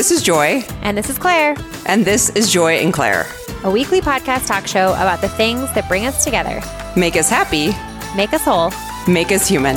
This is Joy, And this is Claire, and this is Joy and Claire. a weekly podcast talk show about the things that bring us together, Make us happy, make us whole. make us human.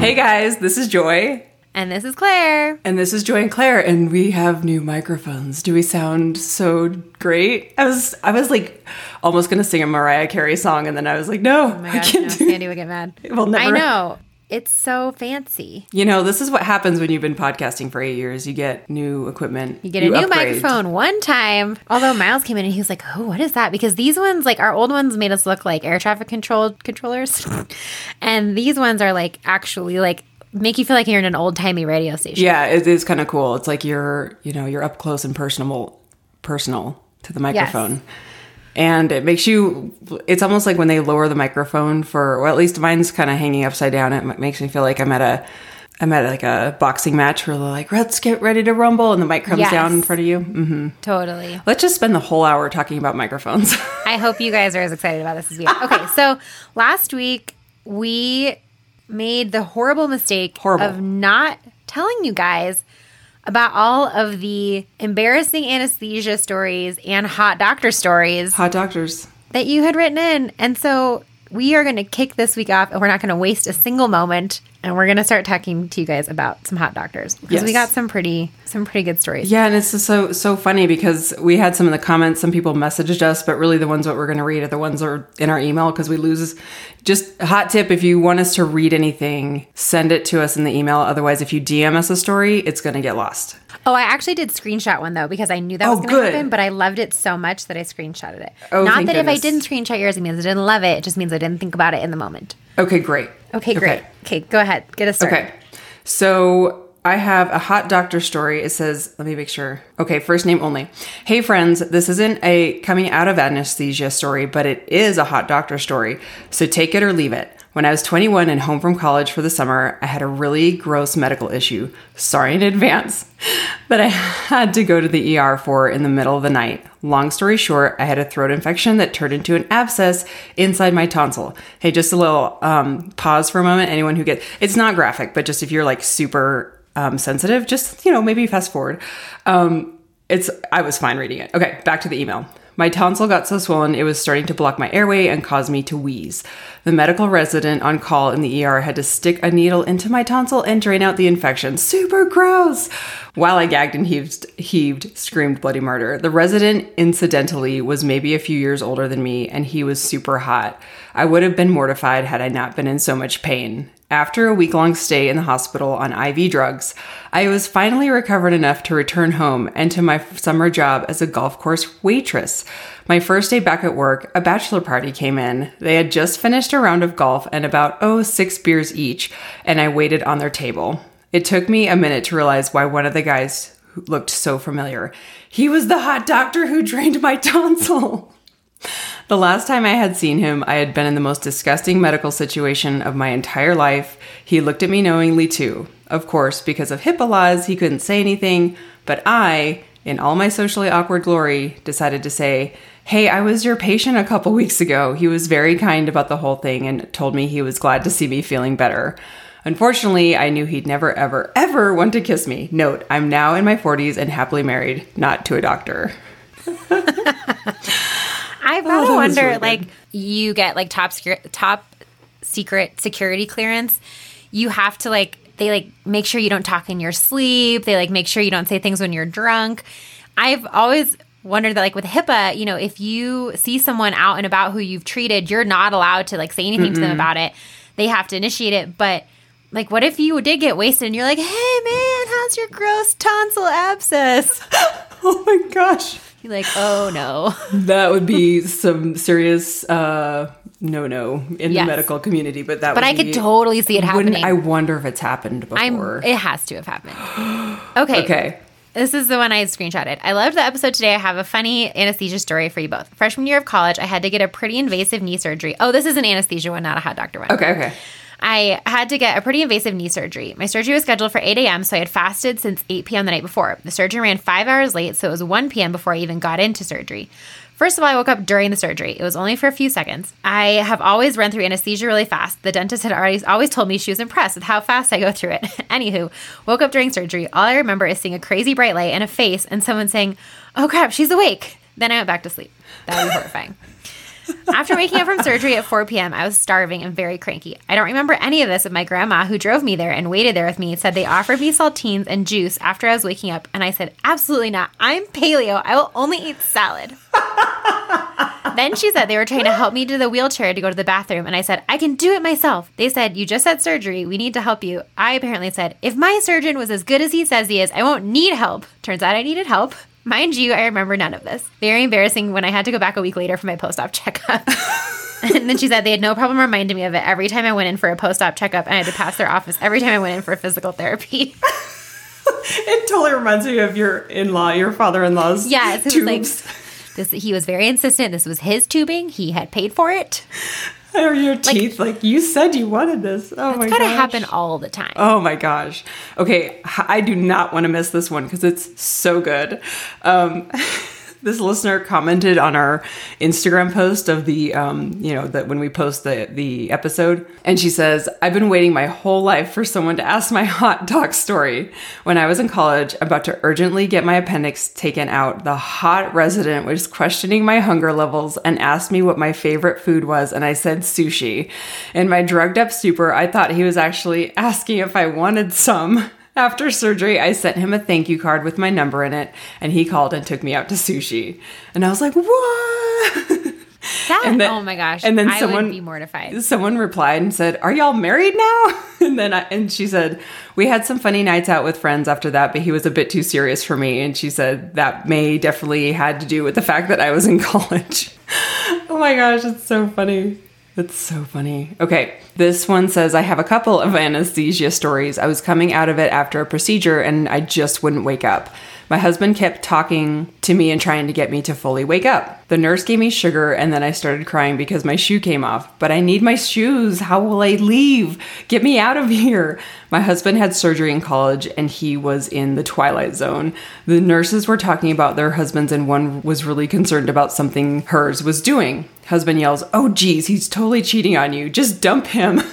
Hey guys, this is Joy, And this is Claire. and this is Joy and Claire, and we have new microphones. Do we sound so great? I was, I was like, almost gonna sing a Mariah Carey song, and then I was like, no, Oh my I can't no, do. Sandy would get mad. We'll never- I know. It's so fancy. You know, this is what happens when you've been podcasting for eight years. You get new equipment. You get a new upgrade. microphone one time. Although Miles came in and he was like, "Oh, what is that?" Because these ones, like our old ones, made us look like air traffic control controllers, and these ones are like actually like make you feel like you're in an old timey radio station. Yeah, it is kind of cool. It's like you're, you know, you're up close and personal, personal to the microphone. And it makes you, it's almost like when they lower the microphone for, well, at least mine's kind of hanging upside down. It makes me feel like I'm at a, I'm at like a boxing match where they're like, let's get ready to rumble. And the mic comes Yes. down in front of you. Mm-hmm. Totally. Let's just spend the whole hour talking about microphones. I hope you guys are as excited about this as we are. Okay, so last week we made the horrible mistake Horrible. of not telling you guys about all of the embarrassing anesthesia stories and hot doctor stories Hot doctors. that you had written in. And so we are going to kick this week off and we're not going to waste a single moment and we're going to start talking to you guys about some hot doctors because we got some pretty some pretty good stories. Yeah, and it's just so so funny because we had some of the comments. Some people messaged us, but really the ones that we're going to read are the ones that are in our email because we lose. Just a hot tip: if you want us to read anything, send it to us in the email. Otherwise, if you DM us a story, it's going to get lost. Oh, I actually did screenshot one though because I knew that Oh, was going to happen, but I loved it so much that I screenshotted it. Oh, Not that if I didn't screenshot yours, it means I didn't love it. It just means I didn't think about it in the moment. Okay, great. Okay, great. Okay, go ahead. Get us started. Okay. So I have a hot doctor story. It says, let me make sure. Okay, first name only. Hey, friends, this isn't a coming out of anesthesia story, but it is a hot doctor story. So take it or leave it. When I was 21 and home from college for the summer, I had a really gross medical issue. Sorry in advance, that I had to go to the ER for in the middle of the night. Long story short, I had a throat infection that turned into an abscess inside my tonsil. Hey, just a little um, pause for a moment. Anyone who gets it's not graphic, but just if you're like super um, sensitive, just you know maybe fast forward. Um, it's I was fine reading it. Okay, back to the email. My tonsil got so swollen it was starting to block my airway and cause me to wheeze. The medical resident on call in the ER had to stick a needle into my tonsil and drain out the infection. Super gross. While I gagged and heaved, heaved, screamed bloody murder. The resident, incidentally, was maybe a few years older than me, and he was super hot. I would have been mortified had I not been in so much pain. After a week long stay in the hospital on IV drugs, I was finally recovered enough to return home and to my summer job as a golf course waitress. My first day back at work, a bachelor party came in. They had just finished a round of golf and about, oh, six beers each, and I waited on their table. It took me a minute to realize why one of the guys looked so familiar. He was the hot doctor who drained my tonsil. The last time I had seen him, I had been in the most disgusting medical situation of my entire life. He looked at me knowingly too. Of course, because of HIPAA laws, he couldn't say anything, but I, in all my socially awkward glory, decided to say, Hey, I was your patient a couple weeks ago. He was very kind about the whole thing and told me he was glad to see me feeling better. Unfortunately, I knew he'd never, ever, ever want to kiss me. Note, I'm now in my 40s and happily married, not to a doctor. I've oh, gotta that wonder, really like, you get like top secure, top secret security clearance. You have to like they like make sure you don't talk in your sleep. They like make sure you don't say things when you're drunk. I've always wondered that like with HIPAA, you know, if you see someone out and about who you've treated, you're not allowed to like say anything to them about it. They have to initiate it, but like what if you did get wasted and you're like, "Hey man, how's your gross tonsil abscess?" Oh my gosh. You're like, "Oh no." That would be some serious uh no no in Yes. the medical community, but that But I could totally see it happening. I wonder if it's happened I'm. before. It has to have happened. Okay. okay. This is the one I screenshotted. I loved the episode today. I have a funny anesthesia story for you both. Freshman year of college, I had to get a pretty invasive knee surgery. Oh, this is an anesthesia one, not a hot doctor one. Okay, okay. I had to get a pretty invasive knee surgery. My surgery was scheduled for 8 a.m., so I had fasted since 8 p.m. the night before. The surgery ran five hours late, so it was 1 p.m. before I even got into surgery. First of all, I woke up during the surgery. It was only for a few seconds. I have always run through anesthesia really fast. The dentist had already always told me she was impressed with how fast I go through it. Anywho, woke up during surgery. All I remember is seeing a crazy bright light and a face and someone saying, "Oh crap, she's awake." Then I went back to sleep. That would be horrifying. After waking up from surgery at 4 p.m., I was starving and very cranky. I don't remember any of this, but my grandma, who drove me there and waited there with me, said they offered me saltines and juice after I was waking up, and I said, Absolutely not. I'm paleo. I will only eat salad. then she said they were trying to help me to the wheelchair to go to the bathroom, and I said, I can do it myself. They said, You just had surgery. We need to help you. I apparently said, If my surgeon was as good as he says he is, I won't need help. Turns out I needed help. Mind you, I remember none of this. Very embarrassing when I had to go back a week later for my post op checkup. and then she said they had no problem reminding me of it every time I went in for a post op checkup and I had to pass their office every time I went in for physical therapy. it totally reminds me of your in law, your father in law's. Yes, it was like this, he was very insistent. This was his tubing. He had paid for it. Or your teeth, like, like you said you wanted this. Oh my god. It's gotta happen all the time. Oh my gosh. Okay, I do not want to miss this one because it's so good. Um, this listener commented on our Instagram post of the, um, you know, that when we post the the episode, and she says, "I've been waiting my whole life for someone to ask my hot dog story. When I was in college, about to urgently get my appendix taken out, the hot resident was questioning my hunger levels and asked me what my favorite food was, and I said sushi. In my drugged up stupor, I thought he was actually asking if I wanted some." After surgery, I sent him a thank you card with my number in it, and he called and took me out to sushi. And I was like, "What?" That, then, oh my gosh! And then I someone would be mortified. Someone replied and said, "Are y'all married now?" And then I, and she said, "We had some funny nights out with friends after that, but he was a bit too serious for me." And she said that may definitely had to do with the fact that I was in college. oh my gosh, it's so funny. That's so funny. Okay, this one says I have a couple of anesthesia stories. I was coming out of it after a procedure and I just wouldn't wake up. My husband kept talking to me and trying to get me to fully wake up. The nurse gave me sugar and then I started crying because my shoe came off. But I need my shoes. How will I leave? Get me out of here. My husband had surgery in college and he was in the twilight zone. The nurses were talking about their husbands and one was really concerned about something hers was doing. Husband yells, Oh, geez, he's totally cheating on you. Just dump him.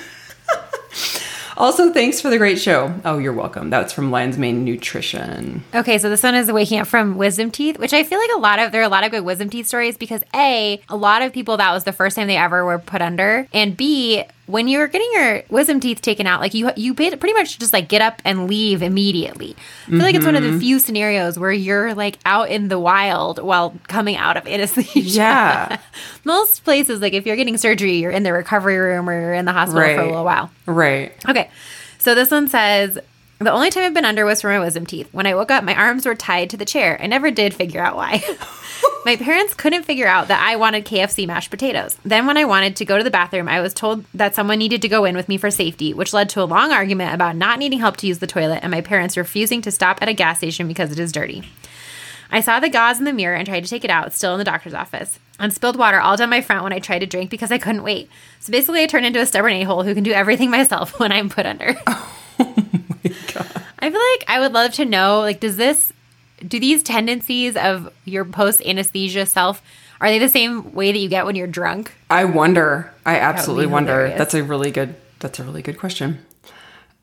Also, thanks for the great show. Oh, you're welcome. That's from Lion's Mane Nutrition. Okay, so this one is waking up from wisdom teeth, which I feel like a lot of there are a lot of good wisdom teeth stories because a a lot of people that was the first time they ever were put under, and b when you're getting your wisdom teeth taken out, like you you pretty much just like get up and leave immediately. I feel mm-hmm. like it's one of the mm-hmm. few scenarios where you're like out in the wild while coming out of anesthesia. Yeah. Most places, like if you're getting surgery, you're in the recovery room or you're in the hospital right. for a little while. Right. Okay. So this one says the only time I've been under was for my wisdom teeth. When I woke up, my arms were tied to the chair. I never did figure out why. my parents couldn't figure out that I wanted KFC mashed potatoes. Then, when I wanted to go to the bathroom, I was told that someone needed to go in with me for safety, which led to a long argument about not needing help to use the toilet and my parents refusing to stop at a gas station because it is dirty. I saw the gauze in the mirror and tried to take it out, still in the doctor's office. And spilled water all down my front when I tried to drink because I couldn't wait. So basically, I turned into a stubborn a hole who can do everything myself when I'm put under. God. I feel like I would love to know like, does this, do these tendencies of your post anesthesia self, are they the same way that you get when you're drunk? I wonder. I absolutely wonder. That's a really good, that's a really good question.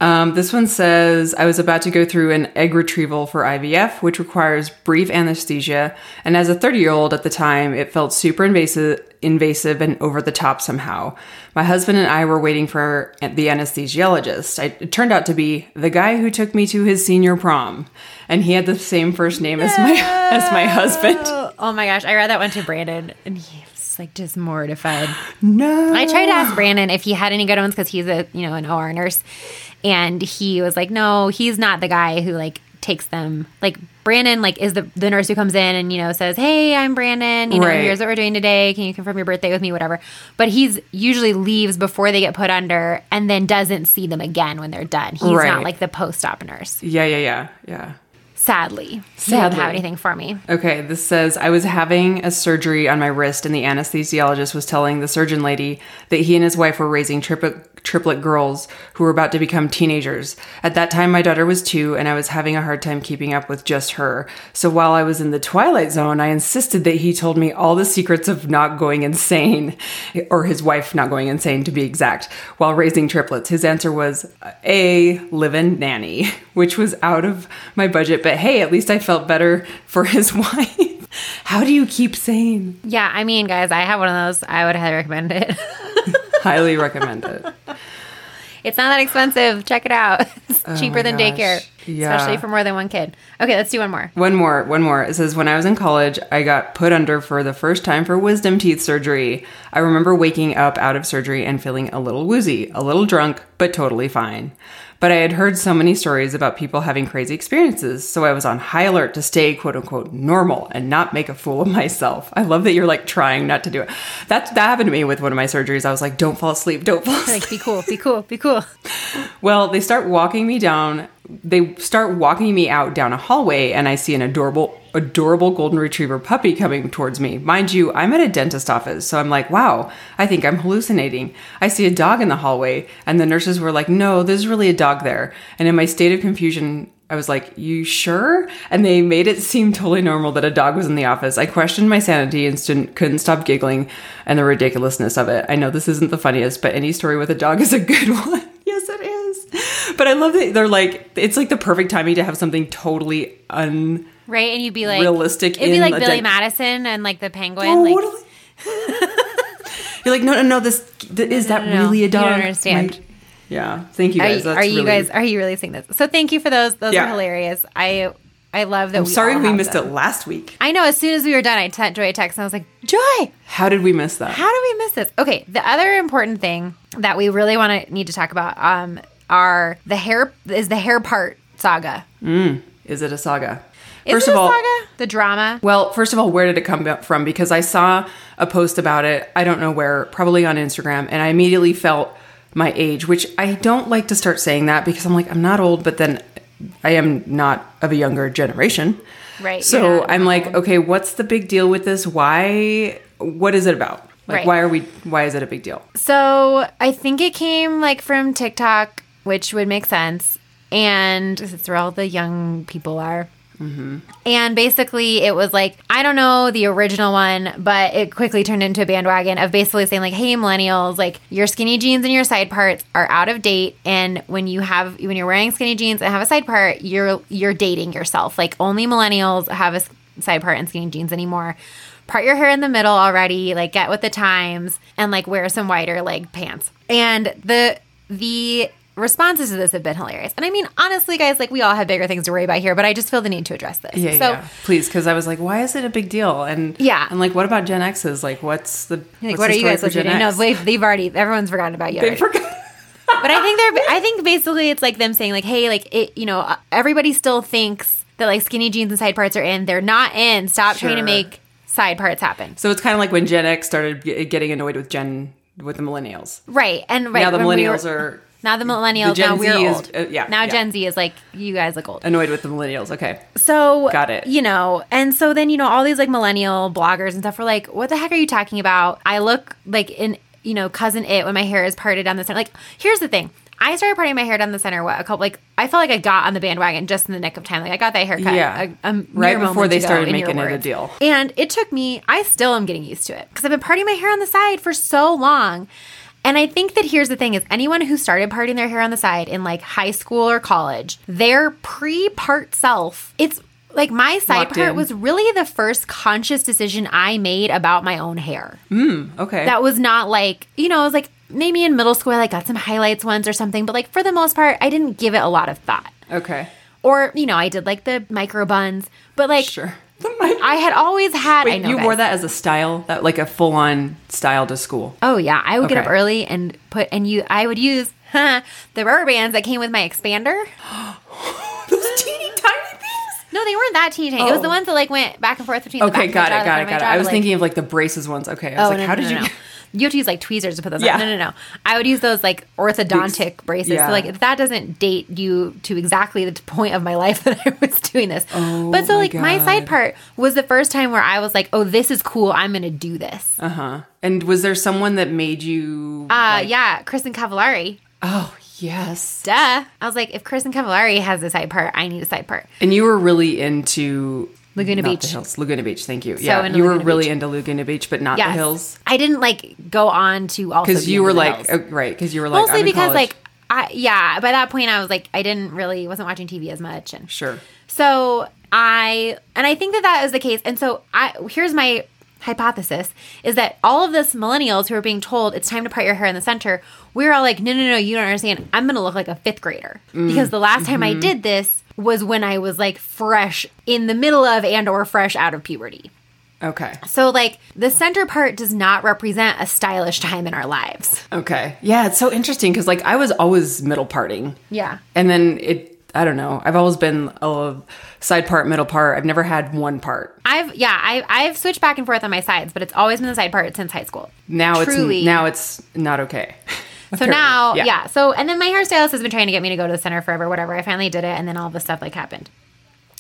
Um, this one says I was about to go through an egg retrieval for IVF, which requires brief anesthesia. And as a 30 year old at the time, it felt super invasive, invasive and over the top somehow. My husband and I were waiting for the anesthesiologist. I, it turned out to be the guy who took me to his senior prom, and he had the same first name no. as my as my husband. Oh my gosh, I read that one to Brandon, and he was like just mortified. No, I tried to ask Brandon if he had any good ones because he's a you know an OR nurse, and he was like, no, he's not the guy who like takes them. Like Brandon, like is the the nurse who comes in and you know says, "Hey, I'm Brandon. You know, right. here's what we're doing today. Can you confirm your birthday with me? Whatever." But he's usually leaves before they get put under, and then doesn't see them again when they're done. He's right. not like the post-op nurse. Yeah, yeah, yeah, yeah. Sadly, Sadly. Didn't have anything for me. Okay, this says I was having a surgery on my wrist, and the anesthesiologist was telling the surgeon lady that he and his wife were raising triple triplet girls who were about to become teenagers. At that time, my daughter was two, and I was having a hard time keeping up with just her. So while I was in the twilight zone, I insisted that he told me all the secrets of not going insane, or his wife not going insane to be exact, while raising triplets. His answer was A, live in nanny, which was out of my budget, but hey, at least I felt better for his wife. How do you keep sane? Yeah, I mean, guys, I have one of those. I would highly recommend it. Highly recommend it. it's not that expensive. Check it out. It's oh cheaper than gosh. daycare, Yeah. especially for more than one kid. Okay, let's do one more. One more, one more. It says, When I was in college, I got put under for the first time for wisdom teeth surgery. I remember waking up out of surgery and feeling a little woozy, a little drunk, but totally fine. But I had heard so many stories about people having crazy experiences, so I was on high alert to stay quote unquote normal and not make a fool of myself. I love that you're like trying not to do it. That that happened to me with one of my surgeries. I was like, don't fall asleep, don't fall asleep. Like, be cool, be cool, be cool. Well, they start walking me down. They start walking me out down a hallway, and I see an adorable, adorable golden retriever puppy coming towards me. Mind you, I'm at a dentist office, so I'm like, wow, I think I'm hallucinating. I see a dog in the hallway, and the nurses were like, no, there's really a dog there. And in my state of confusion, I was like, You sure? And they made it seem totally normal that a dog was in the office. I questioned my sanity and stood, couldn't stop giggling and the ridiculousness of it. I know this isn't the funniest, but any story with a dog is a good one. yes, it is. But I love that they're like, it's like the perfect timing to have something totally un. Right? And you'd be like, Realistic It'd be in like Billy Madison and like the penguin. Oh, like. You're like, no, no, no. This th- is that no, no. really a You don't understand. Yeah. Thank you Are, guys. you, are you really- guys are you really seeing this? So thank you for those. Those Yeah. are hilarious. I I love that. I'm we sorry we missed them. it last week. I know. As soon as we were done, I sent Joy a text and I was like, Joy, How did we miss that? how do we miss this? Okay, the other important thing that we really want to need to talk about um are the hair is the hair part saga. Is it a saga? Is First of all, saga? The drama. Well, first of all, where did it come from? Because I saw a post about it, I don't know where, probably on Instagram, and I immediately felt my age, which I don't like to start saying that because I'm like, I'm not old, but then I am not of a younger generation. Right, So not I'm like, okay, what's the big deal with this? Why? What is it about? Like, Right. why are we, why is it a big deal? So I think it came like from TikTok, which would make sense. And it's where all the young people are. And basically, it was like, I don't know the original one, but it quickly turned into a bandwagon of basically saying, like, hey, millennials, like, your skinny jeans and your side parts are out of date. And when you have, when you're wearing skinny jeans and have a side part, you're, you're dating yourself. Like, only millennials have a side part and skinny jeans anymore. Part your hair in the middle already, like, get with the times and, like, wear some wider leg pants. And the, the, responses to this have been hilarious. And I mean, honestly, guys, like we all have bigger things to worry about here, but I just feel the need to address this. Yeah, so yeah. Please, because I was like, why is it a big deal? And Yeah. and like, what about Gen X's? Like, what's the like, what's what the are you guys listening? Gen No, they've, they've already everyone's forgotten about you. They forgot. but I think they're I think basically it's like them saying like, hey, like it, you know, everybody still thinks that like skinny jeans and side parts are in. They're not in. Stop trying to make side parts happen. So it's kind of like when Gen X started getting annoyed with Gen with the millennials. Right. And right now the when we millennials were- are now the millennials. the now we're is- old. uh, yeah, Now yeah. Gen Z is like you guys look old. annoyed with the millennials. Okay. So Got it. You know, and so then you know all these like millennial bloggers and stuff were like, "What the heck are you talking about?" I look like in you know Cousin Itt when my hair is parted down the center. Like, here's the thing. I started parting my hair down the center. What a couple like I felt like I got on the bandwagon just in the nick of time. Like I got that haircut. Yeah. a, a Right before they started making it a deal. And it took me. I still am getting used to it because I've been parting my hair on the side for so long. And I think that here's the thing is anyone who started parting their hair on the side in like high school or college, their pre-part self, it's like my side Locked part in. was really the first conscious decision I made about my own hair. Hmm, okay. That was not like, you know, it was like maybe in middle school I like got some highlights once or something, but like for the most part, I didn't give it a lot of thought. okay. Or, you know, I did like the micro buns, but like Sure. The I had always had I know you guys. wore that as a style, that like a full on style to school. Oh yeah, I would get up early and put and you. I would use huh, the rubber bands that came with my expander. Those teeny tiny things. No, they weren't that teeny tiny. It was the Oh. ones that like went back and forth between. the back Okay, of my got it, the got it, got it. I was like- thinking of like the braces ones. Okay, I was Oh like, no, how no, did no, you? You have to use like tweezers to put those Yeah. on. No, no, no. I would use those like orthodontic braces. yeah. So like if that doesn't date you to exactly the point of my life that I was doing this. Oh, but so my like my side part was the first time where I was like, oh, this is cool. I'm gonna do this. Uh huh. And was there someone that made you? Uh, like- yeah, Kristin Cavallari. Oh yes. Duh. I was like, if Kristin Cavallari has a side part, I need a side part. And you were really into Laguna not Beach. The hills. Laguna Beach. Thank you. yeah, into you were Laguna really Beach. into Laguna Beach, but not Yes. the hills I didn't like go on to also because you were like, uh, right? Because you were like, mostly because like I yeah by that point I was like I didn't really wasn't watching TV as much and sure. so I and I think that that is the case and so I here's my hypothesis is that all of this millennials who are being told it's time to part your hair in the center we're all like no no no you don't understand I'm gonna look like a fifth grader Mm. because the last time Mm-hmm. I did this was when I was like fresh in the middle of and or fresh out of puberty. Okay. So like the center part does not represent a stylish time in our lives. Okay. Yeah, it's so interesting because like I was always middle parting. Yeah. And then it. I don't know. I've always been a side part, middle part. I've never had one part. I've yeah, I I've switched back and forth on my sides, but it's always been the side part since high school. Now Truly. it's now it's not okay. So now, yeah. So and then my hairstylist has been trying to get me to go to the center forever, whatever. I finally did it, and then all this stuff like happened.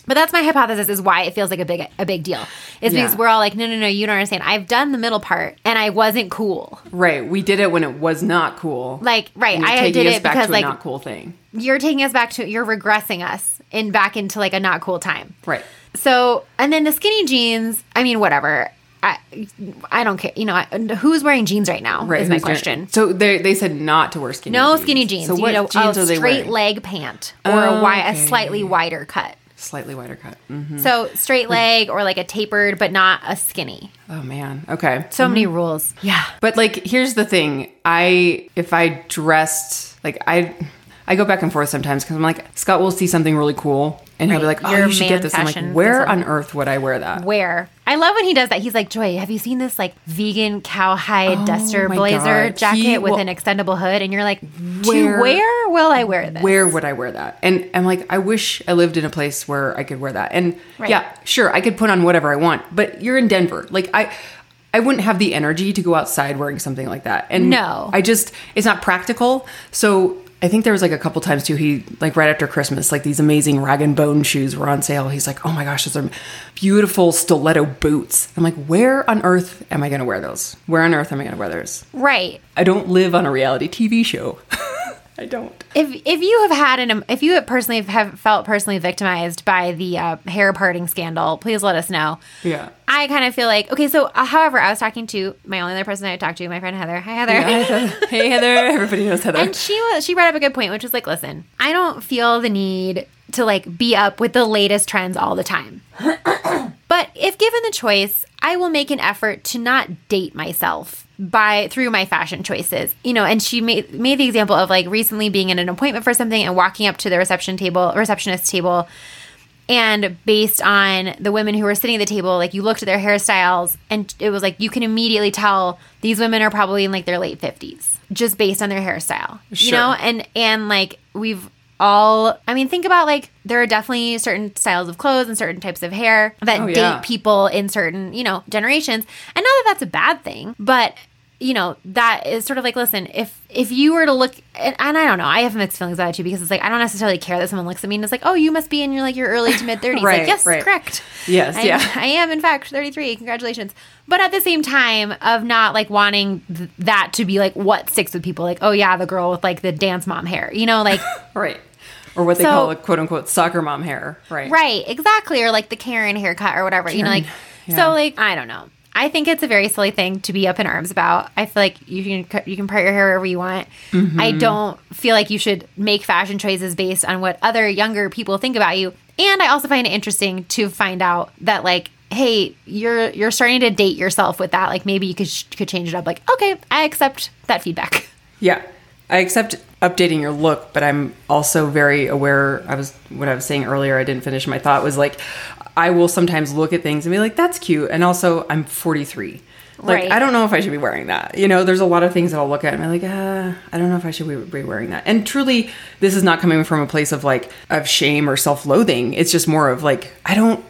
But that's my hypothesis is why it feels like a big a big deal. Is because we're all like, no, no, no, you don't understand. I've done the middle part, and I wasn't cool. Right. We did it when it was not cool. Like, right, I taking did us it back because to like a not cool thing. you're taking us back to you're regressing us in back into like a not cool time. Right. So, and then the skinny jeans, I mean, whatever. I, I don't care. You know, I, who's wearing jeans right now? Right. Is my question. So they they said not to wear skinny. No jeans. skinny jeans. So you what know, jeans a are they straight wearing? leg pant or a, wi- a slightly wider cut. Slightly wider cut. hmm So straight leg or like a tapered, but not a skinny. Oh man. Okay. So many rules. Yeah. But like, here's the thing. I if I dressed like I. I go back and forth sometimes because I'm like Scott will see something really cool and he'll be like, "Oh, You're you should get this." I'm like, "Where on earth would I wear that?" Where I love when he does that. He's like, Joy, have you seen this like vegan cowhide oh duster Oh my blazer God. jacket He with will- an extendable hood? And you're like, Where- to where will I wear this? Where would I wear that? And I'm like, I wish I lived in a place where I could wear that. And Right. yeah, sure, I could put on whatever I want, but you're in Denver. Like I I wouldn't have the energy to go outside wearing something like that. And No. I just it's not practical. So I think there was like a couple times too. He like right after Christmas, like these amazing rag and bone shoes were on sale. He's like, "Oh my gosh, those are beautiful stiletto boots." I'm like, "Where on earth am I going to wear those? Where on earth am I going to wear those?" Right. I don't live on a reality TV show. I don't. If if you have had an if you have personally have felt personally victimized by the uh, hair parting scandal, please let us know. Yeah. I kind of feel like okay. So, uh, however, I was talking to my only other person I talked to, my friend Heather. Hi, Heather. hey Heather, everybody knows Heather. and she was she brought up a good point, which was like, listen, I don't feel the need to like be up with the latest trends all the time. but if given the choice, I will make an effort to not date myself by through my fashion choices. You know, and she made made the example of like recently being in an appointment for something and walking up to the reception table, receptionist table and based on the women who were sitting at the table like you looked at their hairstyles and it was like you can immediately tell these women are probably in like their late 50s just based on their hairstyle you know and and like we've all i mean think about like there are definitely certain styles of clothes and certain types of hair that Oh, date yeah. people in certain you know generations and not that that's a bad thing but you know that is sort of like listen if if you were to look and, and i don't know i have mixed feelings about it too because it's like i don't necessarily care that someone looks at me and it's like oh you must be in your like your early to mid 30s Right, like yes right. correct Yes, I, yeah. i am in fact 33 congratulations but at the same time of not like wanting th- that to be like what sticks with people like oh yeah the girl with like the dance mom hair you know like right. Or what they So- call a quote unquote soccer mom hair. Right. Right, exactly. Or like the Karen haircut or whatever. You know, like yeah. so like I don't know. I think it's a very silly thing to be up in arms about. I feel like you can cut- you can part your hair wherever you want. Mm-hmm. I don't feel like you should make fashion choices based on what other younger people think about you. And I also find it interesting to find out that like hey, you're you're starting to date yourself with that. Like maybe you could sh- could change it up. Like okay, I accept that feedback. Yeah. I accept updating your look, but I'm also very aware. I was, what I was saying earlier, I didn't finish my thought was like, I will sometimes look at things and be like, that's cute. And also, I'm 43. Like, Right. I don't know if I should be wearing that. You know, there's a lot of things that I'll look at and I'm like, uh, I don't know if I should be, wearing that. And truly, this is not coming from a place of like, of shame or self loathing. It's just more of like, I don't.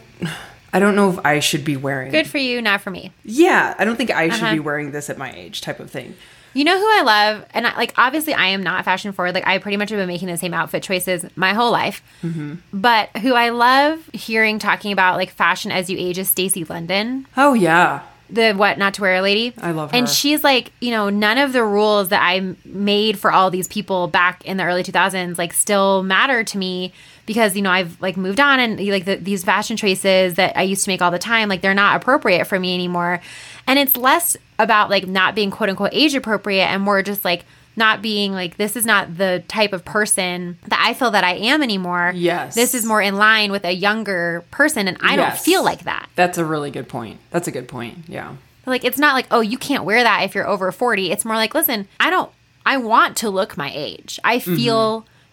I don't know if I should be wearing. Good for you, not for me. Yeah, I don't think I should Uh-huh. be wearing this at my age, type of thing. You know who I love, and I, like obviously I am not fashion forward. Like I pretty much have been making the same outfit choices my whole life. Mm-hmm. But who I love hearing talking about like fashion as you age is Stacy London. Oh yeah, the what not to wear lady. I love her. And she's like, you know, none of the rules that I made for all these people back in the early 2000s like still matter to me because you know I've like moved on and like the, these fashion choices that I used to make all the time like they're not appropriate for me anymore. And it's less about like not being quote unquote age appropriate and more just like not being like this is not the type of person that I feel that I am anymore. Yes. This is more in line with a younger person and I don't feel like that. that's a really good point. That's a good point. Yeah. Like it's not like, oh, you can't wear that if you're over 40. It's more like, listen, I don't I want to look my age. I Mm-hmm.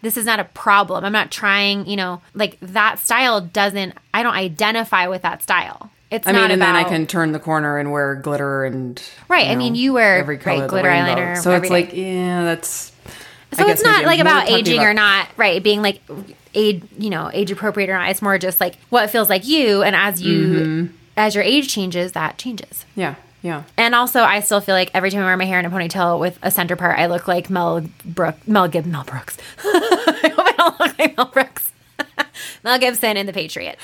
This is not a problem. I'm not trying, you know, like that style doesn't I don't identify with that style. It's I mean, and about then I can turn the corner and wear glitter and Right, I mean, you wear, every color right, of glitter eyeliner So it's like, yeah, that's. So it's not like about aging or not, right? Being like age, you know, age appropriate or not. It's more just like what feels like you, and as you Mm-hmm. as your age changes, that changes. Yeah, yeah. And also, I still feel like every time I wear my hair in a ponytail with a center part, I look like Mel Brook, Mel Gib, Mel Brooks. I hope I don't look like Mel Brooks. Mel Gibson in The Patriot.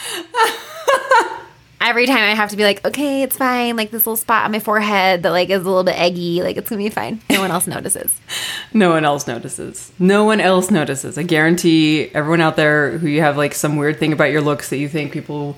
every time I have to be like, okay, it's fine. Like this little spot on my forehead that like is a little bit eggy. Like it's gonna be fine. No one else notices. No one else notices. No one else notices. I guarantee everyone out there who you have like some weird thing about your looks that you think people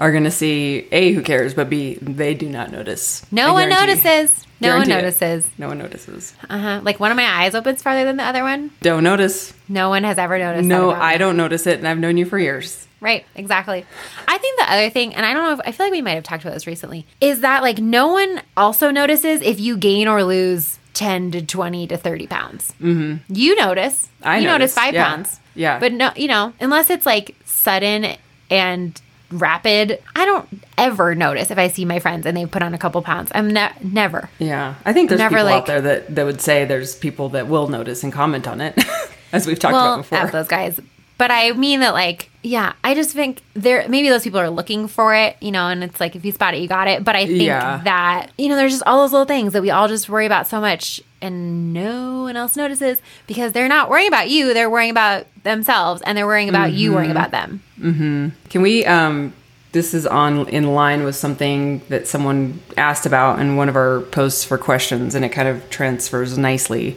are going to see, A, who cares, but B, they do not notice. No one notices. No one it. notices. No one notices. Uh huh. Like one of my eyes opens farther than the other one. Don't notice. No one has ever noticed. No. I don't notice it, and I've known you for years. Right, exactly. I think the other thing, and I don't know if I feel like we might have talked about this recently, is that like no one also notices if you gain or lose 10 to 20 to 30 pounds. Mm-hmm. You notice. I you notice, notice five yeah. pounds. Yeah. But no, you know, unless it's like sudden and rapid, I don't ever notice if I see my friends and they put on a couple pounds. I'm ne- never. Yeah, I think there's Never, people like- out there that, that would say there's people that will notice and comment on it, as we've talked well, about before. Those guys. But I mean that, like, yeah, I just think there maybe those people are looking for it, you know, and it's like if you spot it, you got it. But I think Yeah. that you know, there's just all those little things that we all just worry about so much, and no one else notices because they're not worrying about you; they're worrying about themselves, and they're worrying about you Mm-hmm. worrying about them. Mm-hmm. Can we? Um, this is on in line with something that someone asked about in one of our posts for questions, and it kind of transfers nicely.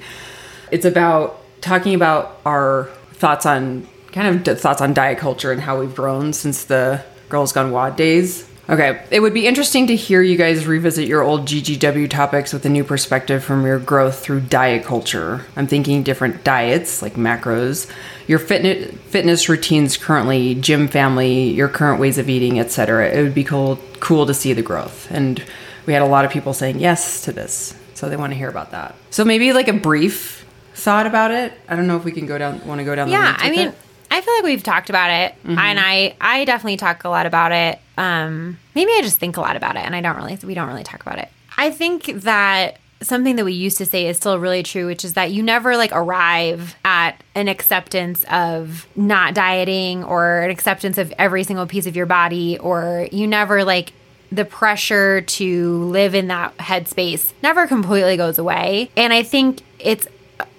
It's about talking about our thoughts on kind of thoughts on diet culture and how we've grown since the Girls Gone WOD days. Okay, it would be interesting to hear you guys revisit your old GGW topics with a new perspective from your growth through diet culture. I'm thinking different diets like macros, your fitness fitness routines currently, gym family, your current ways of eating, etc. It would be cool cool to see the growth. And we had a lot of people saying yes to this, so they want to hear about that. So maybe like a brief thought about it. I don't know if we can go down want to go down the Yeah, I mean, it. I feel like we've talked about it, Mm-hmm. and I I definitely talk a lot about it. Um, maybe I just think a lot about it, and I don't really we don't really talk about it. I think that something that we used to say is still really true, which is that you never like arrive at an acceptance of not dieting or an acceptance of every single piece of your body, or you never like the pressure to live in that headspace never completely goes away. And I think it's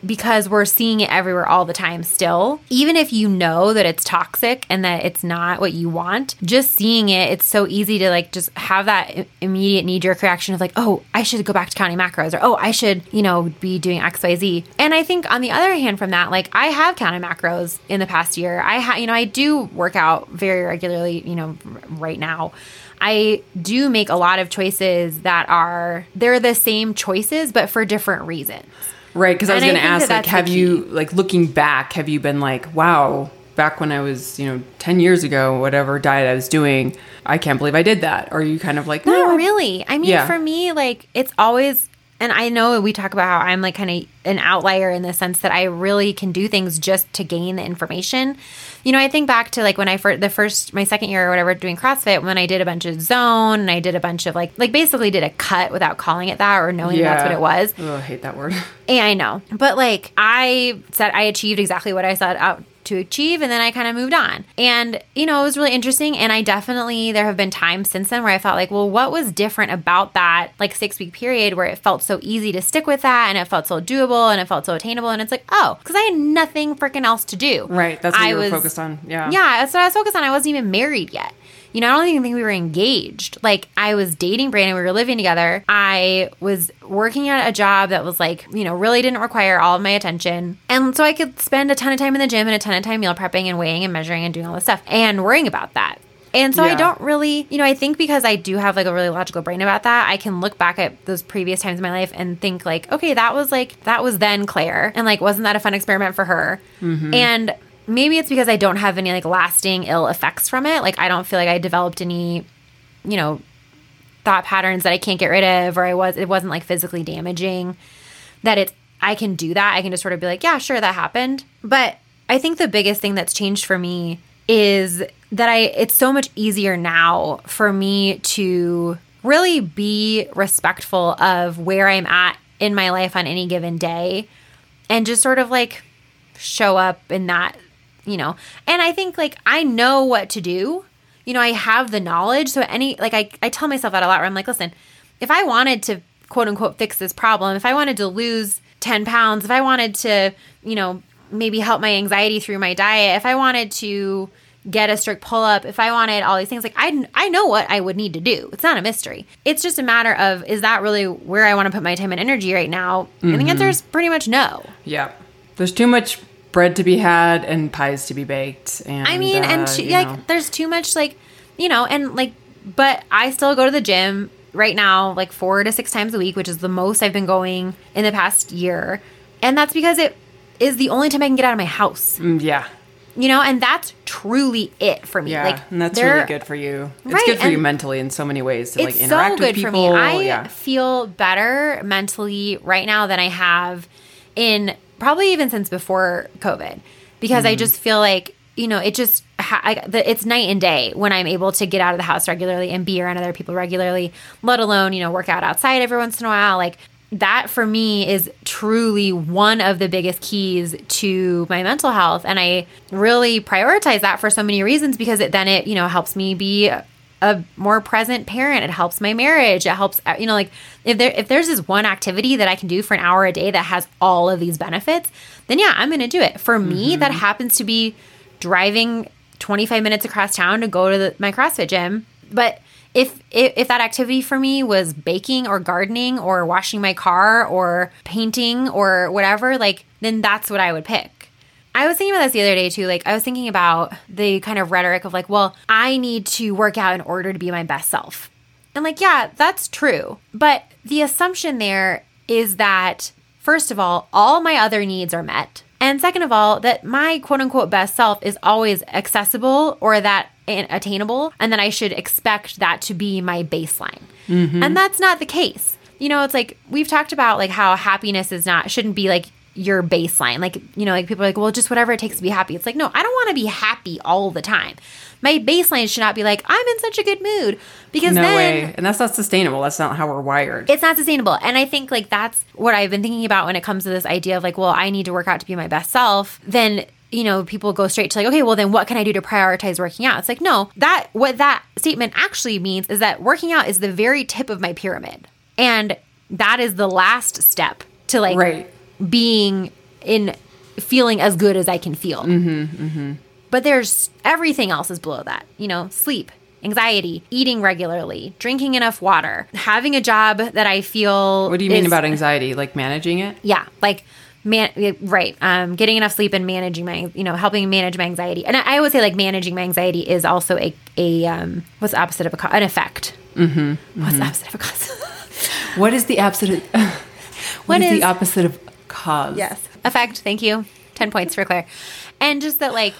because we're seeing it everywhere all the time still. Even if you know that it's toxic and that it's not what you want, just seeing it, it's so easy to like just have that immediate knee jerk reaction of like, oh, I should go back to counting macros or oh, I should, you know, be doing XYZ. And I think on the other hand from that, like I have counted macros in the past year. I ha you know, I do work out very regularly, you know, right now. I do make a lot of choices that are they're the same choices but for different reasons. Right, because I was going to ask, that like, have you, like, looking back, have you been like, wow, back when I was, you know, 10 years ago, whatever diet I was doing, I can't believe I did that? Or are you kind of like, no, Not really. I mean, Yeah. for me, like it's always, and I know we talk about how I'm like kind of an outlier in the sense that I really can do things just to gain the information. You know, I think back to like when I first the first my second year or whatever doing CrossFit when I did a bunch of zone and I did a bunch of like like basically did a cut without calling it that or knowing that's what it was. Oh, I hate that word. Yeah, I know. But like I said I achieved exactly what I set out to achieve and then I kind of moved on. And you know, it was really interesting and I definitely there have been times since then where I thought like, well, what was different about that like 6 week period where it felt so easy to stick with that and it felt so doable and it felt so attainable and it's like, oh, cuz I had nothing freaking else to do. Right. That's what I you were was- focused on. Yeah. Yeah, that's what I was focused on. I wasn't even married yet. You know, I don't even think we were engaged. Like, I was dating Brandon, we were living together. I was working at a job that was like, you know, really didn't require all of my attention. And so I could spend a ton of time in the gym and a ton of time meal prepping and weighing and measuring and doing all this stuff and worrying about that. And so I don't really, you know, I think because I do have like a really logical brain about that, I can look back at those previous times in my life and think like, okay, that was like that was then Claire, and like wasn't that a fun experiment for her? Mm-hmm. And maybe it's because I don't have any like lasting ill effects from it. Like I don't feel like I developed any, you know, thought patterns that I can't get rid of, or I was it wasn't like physically damaging. That it's I can do that. I can just sort of be like, yeah, sure, that happened. But I think the biggest thing that's changed for me is that I it's so much easier now for me to really be respectful of where I'm at in my life on any given day and just sort of like show up in that, you know. And I think like I know what to do. You know, I have the knowledge. So any like I, I tell myself that a lot where I'm like, listen, if I wanted to quote unquote fix this problem, if I wanted to lose 10 pounds, if I wanted to, you know, maybe help my anxiety through my diet, if I wanted to get a strict pull up, if I wanted all these things, like I, I know what I would need to do. It's not a mystery. It's just a matter of is that really where I want to put my time and energy right now? And the answer is pretty much no. Yeah. There's too much bread to be had and pies to be baked. And I mean, uh, and like, know. there's too much, like, you know, and like, but I still go to the gym right now, like four to six times a week, which is the most I've been going in the past year. And that's because it is the only time I can get out of my house, Mm, yeah. You know, and that's truly it for me. Yeah. Like, and that's really good for you. It's Right, good for you mentally in so many ways to like interact so good with for people. me. I yeah. feel better mentally right now than I have in probably even since before COVID because Mm-hmm. I just feel like you know it just ha- I, the, it's night and day when I'm able to get out of the house regularly and be around other people regularly, let alone you know work out outside every once in a while. Like that for me is truly one of the biggest keys to my mental health. And i really prioritize that for so many reasons because it then it you know helps me be a more present parent. It helps my marriage. It helps you know like if there if there's this one activity that i can do for an hour a day that has all of these benefits then yeah i'm gonna do it. For me mm-hmm. that happens to be driving 25 minutes across town to go to the, my crossfit gym. But if, if if that activity for me was baking or gardening or washing my car or painting or whatever like then that's what i would pick I was thinking about this the other day too. Like, I was thinking about the kind of rhetoric of like, well, I need to work out in order to be my best self. And like, yeah, that's true. But the assumption there is that, first of all, all my other needs are met. And second of all, that my quote unquote best self is always accessible or that attainable, and then I should expect that to be my baseline. Mm-hmm. And that's not the case. You know, it's like we've talked about like how happiness is not shouldn't be like your baseline. Like, you know, like people are like, well, just whatever it takes to be happy. It's like, no, I don't want to be happy all the time. My baseline should not be like, I'm in such a good mood because no then way. And that's not sustainable. That's not how we're wired. it's not sustainable. And I think like that's what I've been thinking about when it comes to this idea of like, well, I need to work out to be my best self. Then you know, people go straight to like, okay, well, then what can I do to prioritize working out? It's like, no, that what that statement actually means is that working out is the very tip of my pyramid, and that is the last step to like Right. being in feeling as good as I can feel. Mm-hmm, mm-hmm. But there's everything else is below that. You know, sleep, anxiety, eating regularly, drinking enough water, having a job that I feel. what do you mean about anxiety? Like managing it? Yeah, like man, right. Um, getting enough sleep and managing my, you know, helping manage my anxiety. And I, I would say like managing my anxiety is also a a um, what's the opposite of a cause? An effect. Mm-hmm. What's the opposite of a cause? What is the opposite? what What is, is- the opposite of cause? Yes. Effect. Thank you. 10 points for Claire. And just that, like,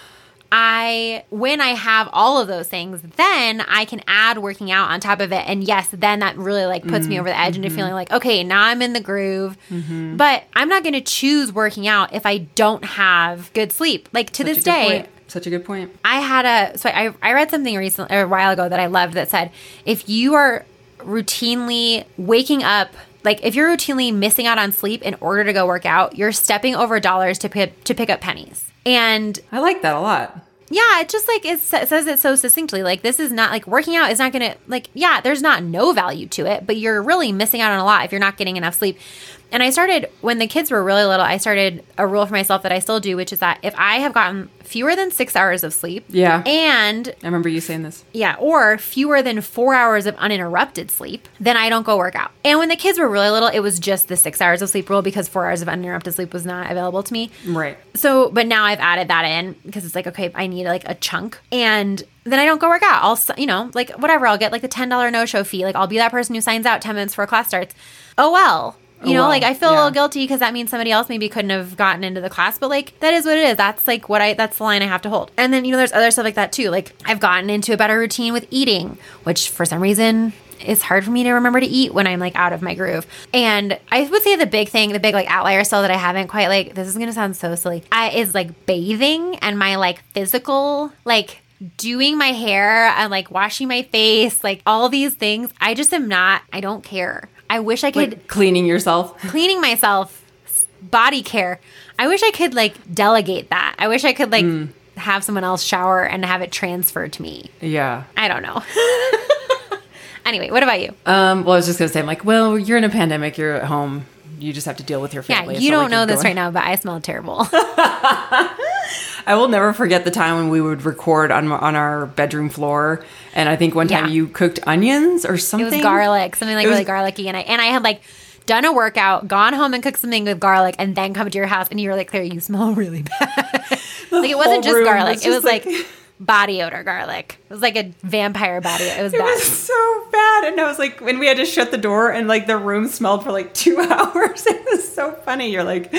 I when I have all of those things, then I can add working out on top of it. And yes, then that really like puts me over the edge into mm-hmm. feeling like, okay, now I'm in the groove. Mm-hmm. But I'm not going to choose working out if I don't have good sleep. Like to Such this day, point. Such a good point. I had a so I I read something recently a while ago that I loved that said if you are routinely waking up like if you're routinely missing out on sleep in order to go work out, you're stepping over dollars to pick to pick up pennies. And I like that a lot. yeah, it just like it says it so succinctly. Like this is not like working out is not gonna like yeah, there's not no value to it, but you're really missing out on a lot if you're not getting enough sleep. And I started when the kids were really little. I started a rule for myself that I still do, which is that if I have gotten fewer than six hours of sleep, Yeah. and I remember you saying this. yeah, or fewer than four hours of uninterrupted sleep, then I don't go work out. And when the kids were really little, it was just the six hours of sleep rule because four hours of uninterrupted sleep was not available to me. Right. So, but now I've added that in because it's like, okay, I need like a chunk. And then I don't go work out. I'll, you know, like whatever, I'll get like the $10 no show fee. Like I'll be that person who signs out 10 minutes before class starts. Oh, well. You know, well, like I feel a little guilty because that means somebody else maybe couldn't have gotten into the class, but like that is what it is. That's like what I, that's the line I have to hold. And then, you know, there's other stuff like that too. Like I've gotten into a better routine with eating, which for some reason it's hard for me to remember to eat when I'm like out of my groove. And I would say the big thing, the big like outlier still that I haven't quite like, this is going to sound so silly, I, is like bathing and my like physical, like, doing my hair and like washing my face, like all these things. I just am not, I don't care. I wish I could Like cleaning yourself. cleaning myself, body care. I wish I could like delegate that. I wish I could like have someone else shower and have it transferred to me. Yeah. I don't know. anyway, what about you? Um, well, I was just gonna say, I'm like, well, you're in a pandemic. You're at home. You just have to deal with your family. It's you don't like know this going- right now, but I smell terrible. I will never forget the time when we would record on on our bedroom floor, and I think one time Yeah. you cooked onions or it something. was garlic, something like was- really garlicky, and I and I had like done a workout, gone home and cooked something with garlic, and then come to your house, and you were like, "Claire, you smell really bad." like it wasn't just garlic; was it was like, like- body odor garlic. It was like a vampire body. It was It bad. was so bad, and I was like, when we had to shut the door, and like the room smelled for like two hours. It was so funny. You're like,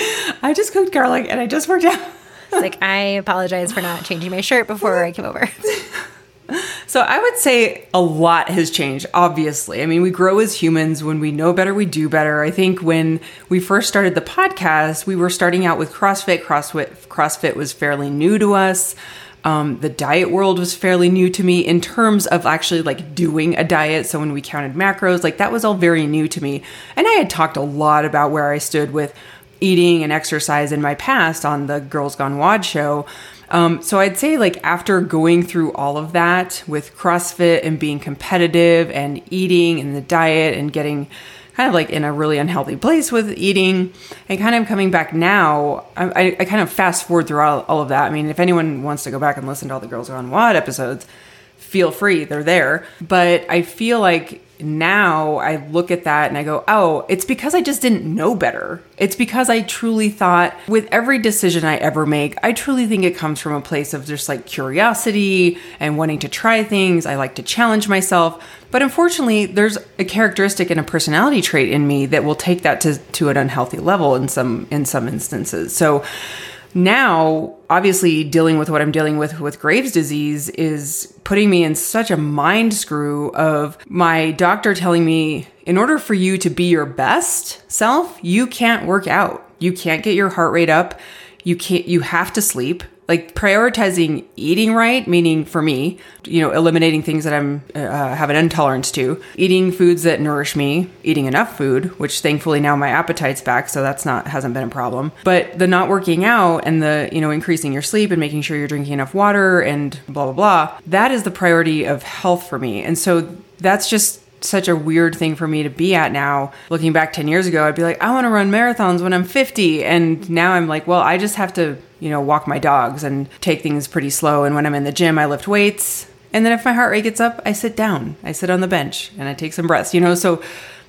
I just cooked garlic, and I just worked out. It's like I apologize for not changing my shirt before I came over. So I would say a lot has changed, obviously. I mean, we grow as humans. When we know better, we do better. I think when we first started the podcast, we were starting out with CrossFit. CrossFit, CrossFit was fairly new to us. Um, the diet world was fairly new to me in terms of actually like doing a diet. So when we counted macros, like that was all very new to me. And I had talked a lot about where I stood with eating and exercise in my past on the Girls Gone WOD show. Um, so I'd say like after going through all of that with CrossFit and being competitive and eating and the diet and getting kind of like in a really unhealthy place with eating and kind of coming back now, I, I, kind of fast forward through all, all of that. I mean, if anyone wants to go back and listen to all the Girls Gone WOD episodes, feel free, they're there. But I feel like now I look at that and I go, oh, it's because I just didn't know better. It's because I truly thought with every decision I ever make, I truly think it comes from a place of just like curiosity and wanting to try things. I like to challenge myself. But unfortunately, there's a characteristic and a personality trait in me that will take that to, to an unhealthy level in some in some instances. So now obviously dealing with what i'm dealing with with graves disease is putting me in such a mind screw of my doctor telling me in order for you to be your best self you can't work out. You can't get your heart rate up. You can't you have to sleep like prioritizing eating right meaning for me you know eliminating things that i'm uh, have an intolerance to eating foods that nourish me eating enough food which thankfully now my appetite's back so that's not hasn't been a problem. But the not working out and the you know increasing your sleep and making sure you're drinking enough water and blah blah blah that is the priority of health for me. And so that's just such a weird thing for me to be at now. Looking back 10 years ago, I'd be like, I want to run marathons when I'm 50. And now I'm like, well, I just have to, you know, walk my dogs and take things pretty slow. And when I'm in the gym, I lift weights. And then if my heart rate gets up, I sit down. I sit on the bench and I take some breaths, you know? So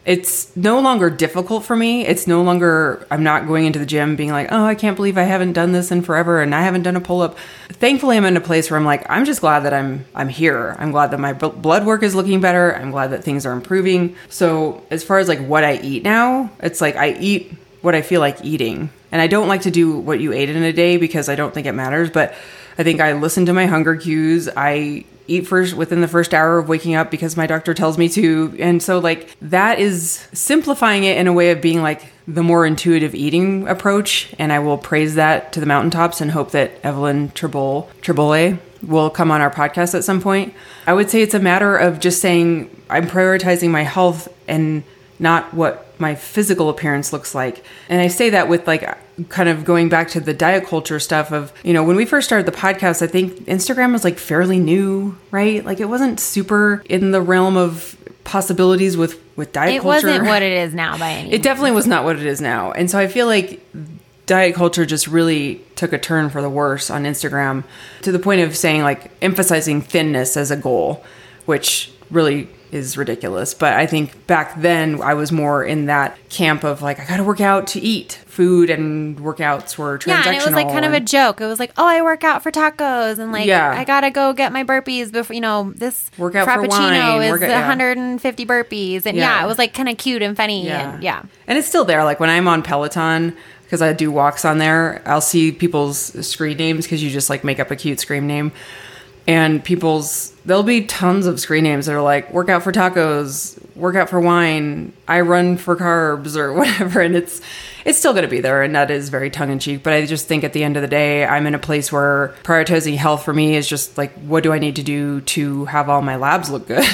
it's no longer difficult for me. It's no longer, I'm not going into the gym being like, oh, I can't believe I haven't done this in forever and I haven't done a pull up. Thankfully, I'm in a place where I'm like, I'm just glad that I'm, I'm here. I'm glad that my b- blood work is looking better. I'm glad that things are improving. So as far as like what I eat now, it's like I eat what I feel like eating. And I don't like to do what you ate in a day because I don't think it matters. But I think I listen to my hunger cues. I eat first within the first hour of waking up because my doctor tells me to. And so like that is simplifying it in a way of being like the more intuitive eating approach. And I will praise that to the mountaintops and hope that Evelyn Tribole Tribole will come on our podcast at some point. I would say it's a matter of just saying I'm prioritizing my health and not what my physical appearance looks like. And I say that with like kind of going back to the diet culture stuff of, you know, when we first started the podcast, I think Instagram was like fairly new, right? Like it wasn't super in the realm of possibilities with with diet It culture. wasn't what it is now by any means. It definitely was not what it is now. And so I feel like diet culture just really took a turn for the worse on Instagram to the point of saying like emphasizing thinness as a goal, which really is ridiculous. But I think back then I was more in that camp of like I got to work out to eat. Food and workouts were transactional. Yeah, and it was like kind of a joke. It was like, oh, I work out for tacos, and like, Yeah. I gotta go get my burpees before you know this Work out for frappuccino wine, is work out- yeah. 150 burpees, and yeah. Yeah. it was like kind of cute and funny, and yeah. And it's still there. Like when I'm on Peloton, because I do walks on there, I'll see people's screen names because you just like make up a cute screen name. And people's, there'll be tons of screen names that are like workout for tacos, workout for wine, I run for carbs or whatever. And it's, it's still going to be there. And that is very tongue in cheek. But I just think at the end of the day, I'm in a place where prioritizing health for me is just like, what do I need to do to have all my labs look good?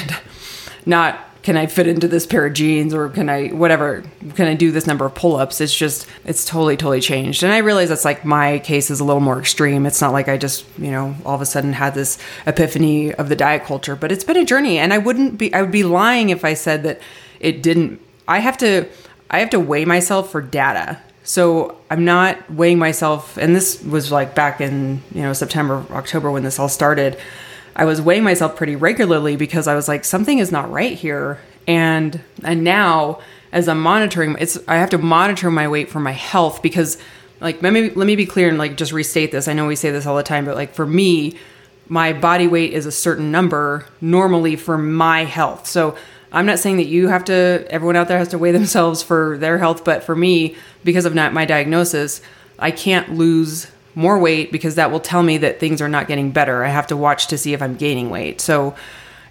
Not can I fit into this pair of jeans or can I whatever can I do this number of pull-ups? It's just it's totally totally changed. And I realize that's like my case is a little more extreme. It's not like I just you know all of a sudden had this epiphany of the diet culture but it's been a journey. And I wouldn't be I would be lying if I said that it didn't I have to I have to weigh myself for data. So I'm not weighing myself and this was like back in you know September October when this all started I was weighing myself pretty regularly because I was like, something is not right here. And and now as I'm monitoring, it's I have to monitor my weight for my health because like let me let me be clear and like just restate this. I know we say this all the time, but like for me, my body weight is a certain number normally for my health. So I'm not saying that you have to everyone out there has to weigh themselves for their health, but for me, because of not my diagnosis, I can't lose more weight because that will tell me that things are not getting better. I have to watch to see if I'm gaining weight. So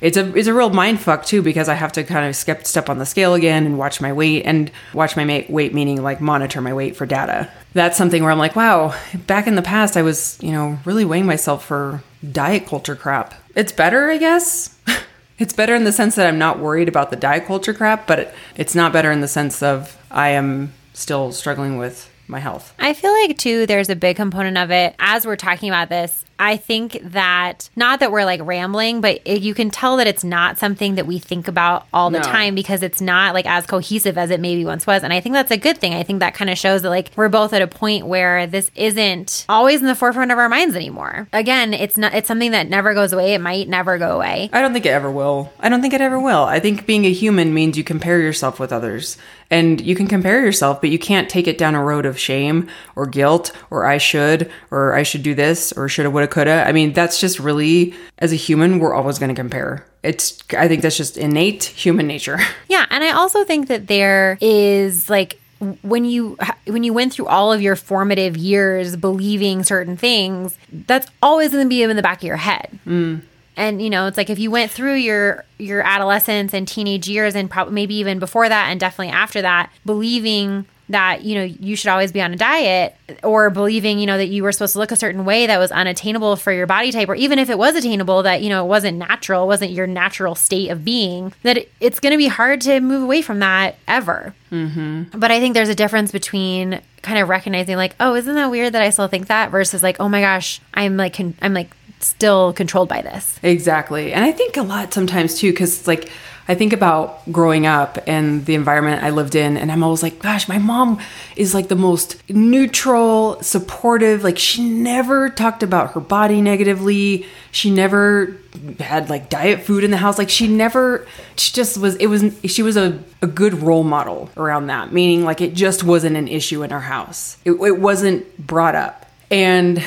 it's a it's a real mind fuck too because I have to kind of step step on the scale again and watch my weight and watch my weight meaning like monitor my weight for data. That's something where I'm like, wow, back in the past I was, you know, really weighing myself for diet culture crap. It's better, I guess. It's better in the sense that I'm not worried about the diet culture crap, but it, it's not better in the sense of I am still struggling with my health. I feel like too there's a big component of it as we're talking about this. I think that not that we're like rambling, but it, you can tell that it's not something that we think about all the No. time because it's not like as cohesive as it maybe once was. And I think that's a good thing. I think that kind of shows that like we're both at a point where this isn't always in the forefront of our minds anymore. Again, it's not it's something that never goes away. It might never go away. I don't think it ever will. I don't think it ever will. I think being a human means you compare yourself with others. And you can compare yourself, but you can't take it down a road of shame or guilt or I should or I should do this or shoulda, woulda, coulda. I mean, that's just really, as a human, we're always going to compare. It's, I think that's just innate human nature. Yeah, and I also think that there is like when you when you went through all of your formative years believing certain things, that's always going to be in the back of your head. Mm. And you know, it's like if you went through your your adolescence and teenage years, and probably maybe even before that, and definitely after that, believing that you know you should always be on a diet or believing you know that you were supposed to look a certain way that was unattainable for your body type or even if it was attainable that you know it wasn't natural wasn't your natural state of being that it- it's going to be hard to move away from that ever mm-hmm. but i think there's a difference between kind of recognizing like oh isn't that weird that i still think that versus like oh my gosh i'm like con- i'm like still controlled by this Exactly. And I think a lot sometimes too, because it's like I think about growing up and the environment I lived in, and I'm always like, gosh, my mom is like the most neutral, supportive. Like she never talked about her body negatively. She never had like diet food in the house. Like she never, she just was, it was, she was a, a good role model around that, meaning like it just wasn't an issue in our house. It, it wasn't brought up. And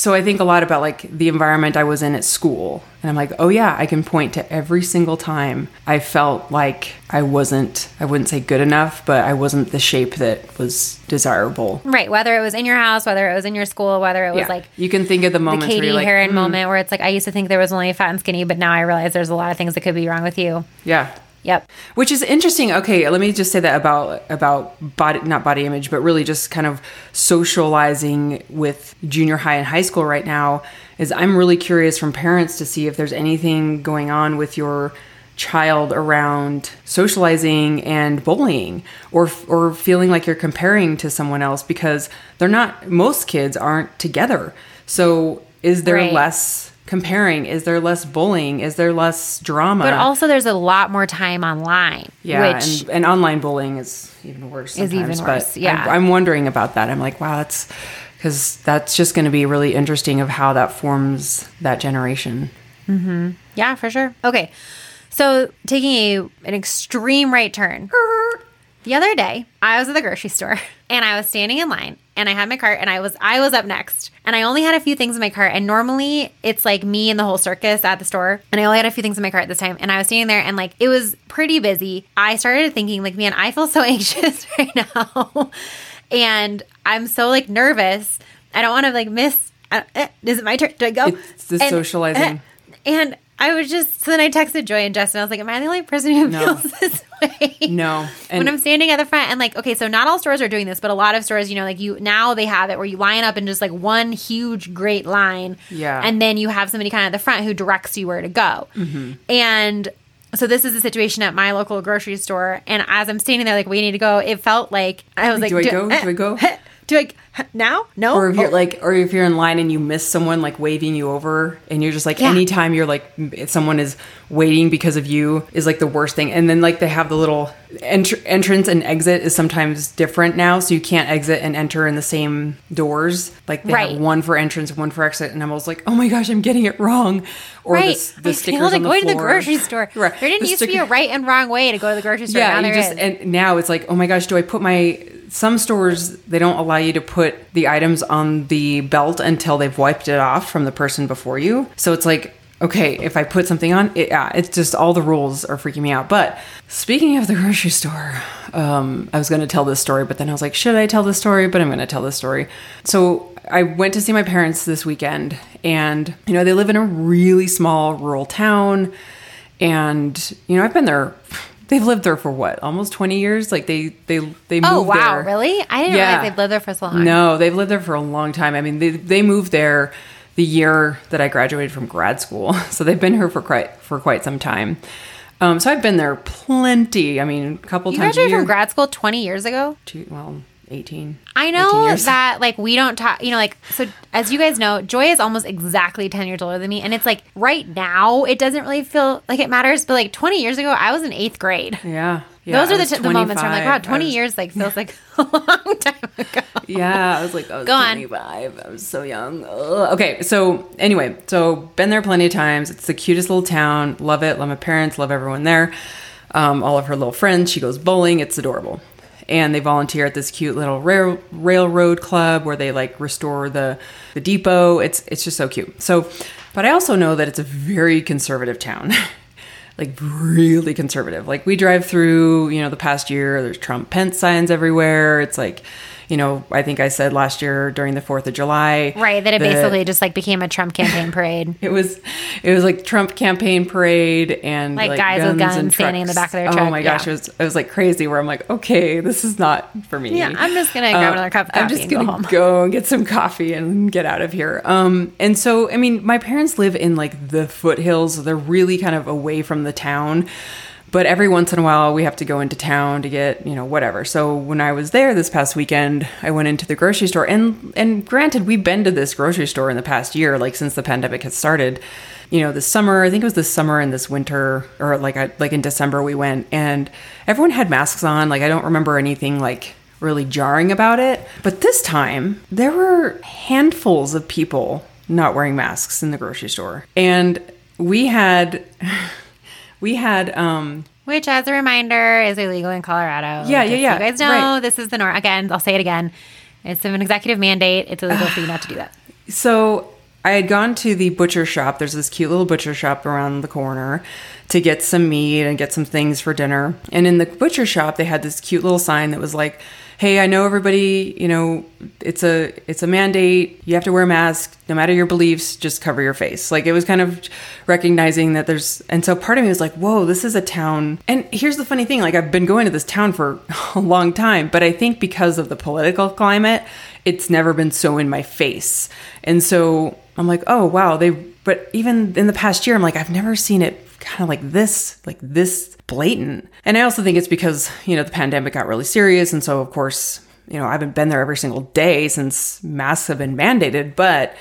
so I think a lot about like the environment I was in at school. And I'm like, oh yeah, I can point to every single time I felt like I wasn't, I wouldn't say good enough, but I wasn't the shape that was desirable. Right. Whether it was in your house, whether it was in your school, whether it was Yeah. like you can think of the moment. the where Katie like, Heron "Mm, moment where it's like I used to think there was only fat and skinny, but now I realize there's a lot of things that could be wrong with you. yeah. Yep. Which is interesting. Okay, let me just say that about about body not body image, but really just kind of socializing with junior high and high school right now is I'm really curious from parents to see if there's anything going on with your child around socializing and bullying or or feeling like you're comparing to someone else because they're not most kids aren't together. So is there Right. less comparing? Is there less bullying? Is there less drama? But also, there's a lot more time online. Yeah, Which, and, and online bullying is even worse. Is even worse, yeah. I'm, I'm wondering about that. I'm like, wow, that's because that's just going to be really interesting of how that forms that generation. Mm-hmm. yeah, for sure. Okay. So, taking a, an extreme right turn. The other day, I was at the grocery store and I was standing in line and I had my cart and I was I was up next and I only had a few things in my cart and normally it's like me and the whole circus at the store and I only had a few things in my cart this time and I was standing there and like it was pretty busy. I started thinking like man, I feel so anxious right now. and I'm so like nervous. I don't want to like miss uh, eh, is it my turn? Do I go? It's the socializing. and I was just so then I texted Joy and Justin. I was like, "Am I the only person who No. feels this way?" No, when I'm standing at the front and like, okay, so not all stores are doing this, but a lot of stores, you know, like you now they have it where you line up in just like one huge great line, Yeah. and then you have somebody kind of at the front who directs you where to go, mm-hmm. and. So this is a situation at my local grocery store, and as I'm standing there, like waiting to go, it felt like I was like, do I go? Do I go? Do I now? No. or if you're Oh. like, or if you're in line and you miss someone like waving you over, and you're just like, Yeah. anytime you're like, someone is waiting because of you is like the worst thing. And then like they have the little entr- entrance and exit is sometimes different now, so you can't exit and enter in the same doors. Like they Right. have one for entrance, one for exit, and I'm always like, oh my gosh, I'm getting it wrong. Or Right. the, the stickers on the going to the grocery store. Right. There didn't The used to be a right and wrong way to go to the grocery store. yeah, now just and now it's like, oh my gosh, do I put my some stores they don't allow you to put the items on the belt until they've wiped it off from the person before you. So it's like, okay, if I put something on, it, yeah, it's just all the rules are freaking me out. But speaking of the grocery store, um, I was going to tell this story, but then I was like, should I tell this story? But I'm going to tell this story. So I went to see my parents this weekend, and you know they live in a really small rural town and you know i've been there they've lived there for what almost 20 years like they they they moved oh wow, there. really? I didn't Yeah. realize they've lived there for so long. no they've lived there for a long time i mean they, they moved there the year that i graduated from grad school so they've been here for quite for quite some time um, so i've been there plenty i mean a couple You times a graduated from grad school 20 years ago. Two- well 18 I know that like we don't talk, you know, like so as you guys know, Joy is almost exactly 10 years older than me and it's like right now it doesn't really feel like it matters, but like 20 years ago I was in 8th grade. yeah, yeah Those I are the, t- the moments where I'm like, wow, 20 was- years like feels like a long time ago. Yeah, I was like, I was Go on. 25. I was so young. Ugh. Okay, so anyway, so been there plenty of times. It's the cutest little town. Love it. Love my parents. Love everyone there. Um, all of her little friends. She goes bowling. It's adorable. And they volunteer at this cute little rail, railroad club where they like restore the the depot. It's it's just so cute. So, but I also know that it's a very conservative town. like really conservative. Like we drive through, you know, the past year, there's Trump Pence signs everywhere. It's like, you know, I think I said last year during the 4th of July. Right, that it the- basically just like became a Trump campaign parade. it was it was like Trump campaign parade and Like guys with guns standing in the back of their truck. Oh my gosh, yeah. it was it was like crazy where I'm like, okay, this is not for me. Yeah, I'm just gonna grab Uh, another cup of I'm just and go gonna home. go and get some coffee and get out of here. Um, and so I mean, my parents live in like the foothills. They're really kind of away from the town. But every once in a while, we have to go into town to get you know whatever. So when I was there this past weekend, I went into the grocery store, and and granted, we've been to this grocery store in the past year, like since the pandemic has started. You know, this summer, I think it was this summer and this winter, or like I, like in December, we went, and everyone had masks on. Like I don't remember anything like really jarring about it. But this time, there were handfuls of people not wearing masks in the grocery store. And we had we had um Which, as a reminder, is illegal in Colorado. Yeah, yeah, so yeah, You guys know right. this is the norm. Again, I'll say it again. It's an executive mandate. It's illegal for you not to do that. So I had gone to the butcher shop. There's this cute little butcher shop around the corner to get some meat and get some things for dinner. And in the butcher shop, they had this cute little sign that was like, "Hey, I know everybody, you know, it's a it's a mandate. You have to wear a mask no matter your beliefs, just cover your face." Like it was kind of recognizing that there's and so part of me was like, "Whoa, this is a town." And here's the funny thing, like I've been going to this town for a long time, but I think because of the political climate, it's never been so in my face. And so I'm like, "Oh, wow, they but even in the past year, I'm like, I've never seen it kind of like this, like this blatant. And I also think it's because, you know, the pandemic got really serious. And so, of course, you know, I haven't been there every single day since masks have been mandated. But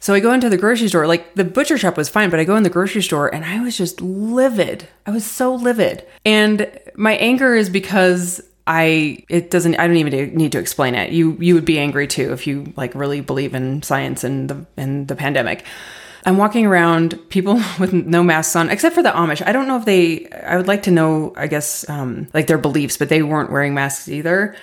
so I go into the grocery store, like the butcher shop was fine, but I go in the grocery store and I was just livid. I was so livid. And my anger is because I it doesn't I don't even need to explain it. You you would be angry too if you like really believe in science and the and the pandemic. I'm walking around, people with no masks on, except for the Amish. I don't know if they, I would like to know, I guess, um, like their beliefs, but they weren't wearing masks either.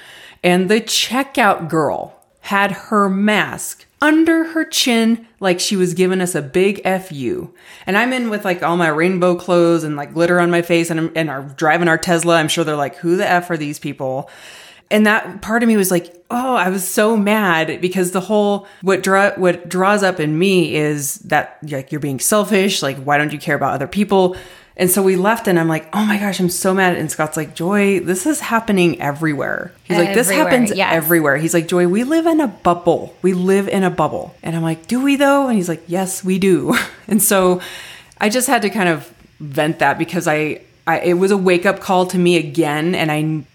And the checkout girl had her mask under her chin like she was giving us a big fu and i'm in with like all my rainbow clothes and like glitter on my face and, I'm, and are driving our tesla i'm sure they're like who the f are these people and that part of me was like oh i was so mad because the whole what draw what draws up in me is that like you're being selfish. Like why don't you care about other people? And so we left and i'm like oh my gosh i'm so mad. And scott's like joy this is happening everywhere. He's like this happens yes. everywhere. He's like joy we live in a bubble. We live in a bubble. And i'm like do we though? And he's like yes we do. And so i just had to kind of vent that because i, I it was a wake-up call to me again. And i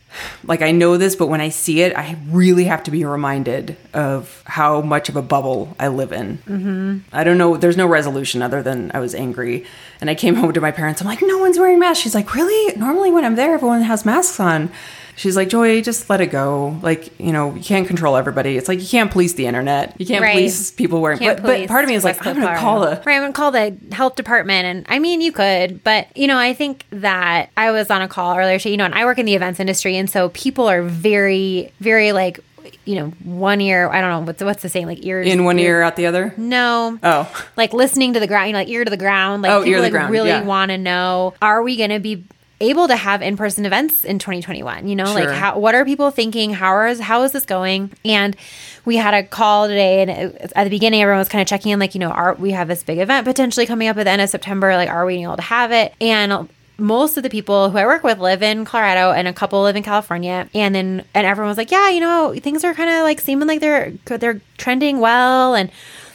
like I know this, but when I see it, I really have to be reminded of how much of a bubble I live in. Mm-hmm. I don't know. There's no resolution other than I was angry, and I came home to my parents. I'm like, no one's wearing masks. She's like, really? Normally when I'm there, everyone has masks on. She's like, Joy, just let it go. Like, you know, you can't control everybody. It's like you can't police the internet. You can't Right. police people wearing. But, but part of me is like, I'm going to Colorado. call the. right. I'm gonna call the health department, and I mean, you could, but you know, I think that I was on a call earlier, today, you know, and I work in the events industry, and so people are very, very like, you know, one ear. I don't know what's what's the saying, like ears In one ear, out the other. No. Oh. Like listening to the ground, you know, like ear to the ground. Like Oh, ear people to the like ground, really yeah. want to know: Are we going to be able to have in-person events in 2021? You know, Sure. like how what are people thinking? How is how is this going? And we had a call today, and it, at the beginning, everyone was kind of checking in, like, you know, are we have this big event potentially coming up at the end of September? Like, are we able to have it? And most of the people who I work with live in Colorado and a couple live in California. And then and everyone was like, Yeah, you know, things are kind of like seeming like they're they're trending well and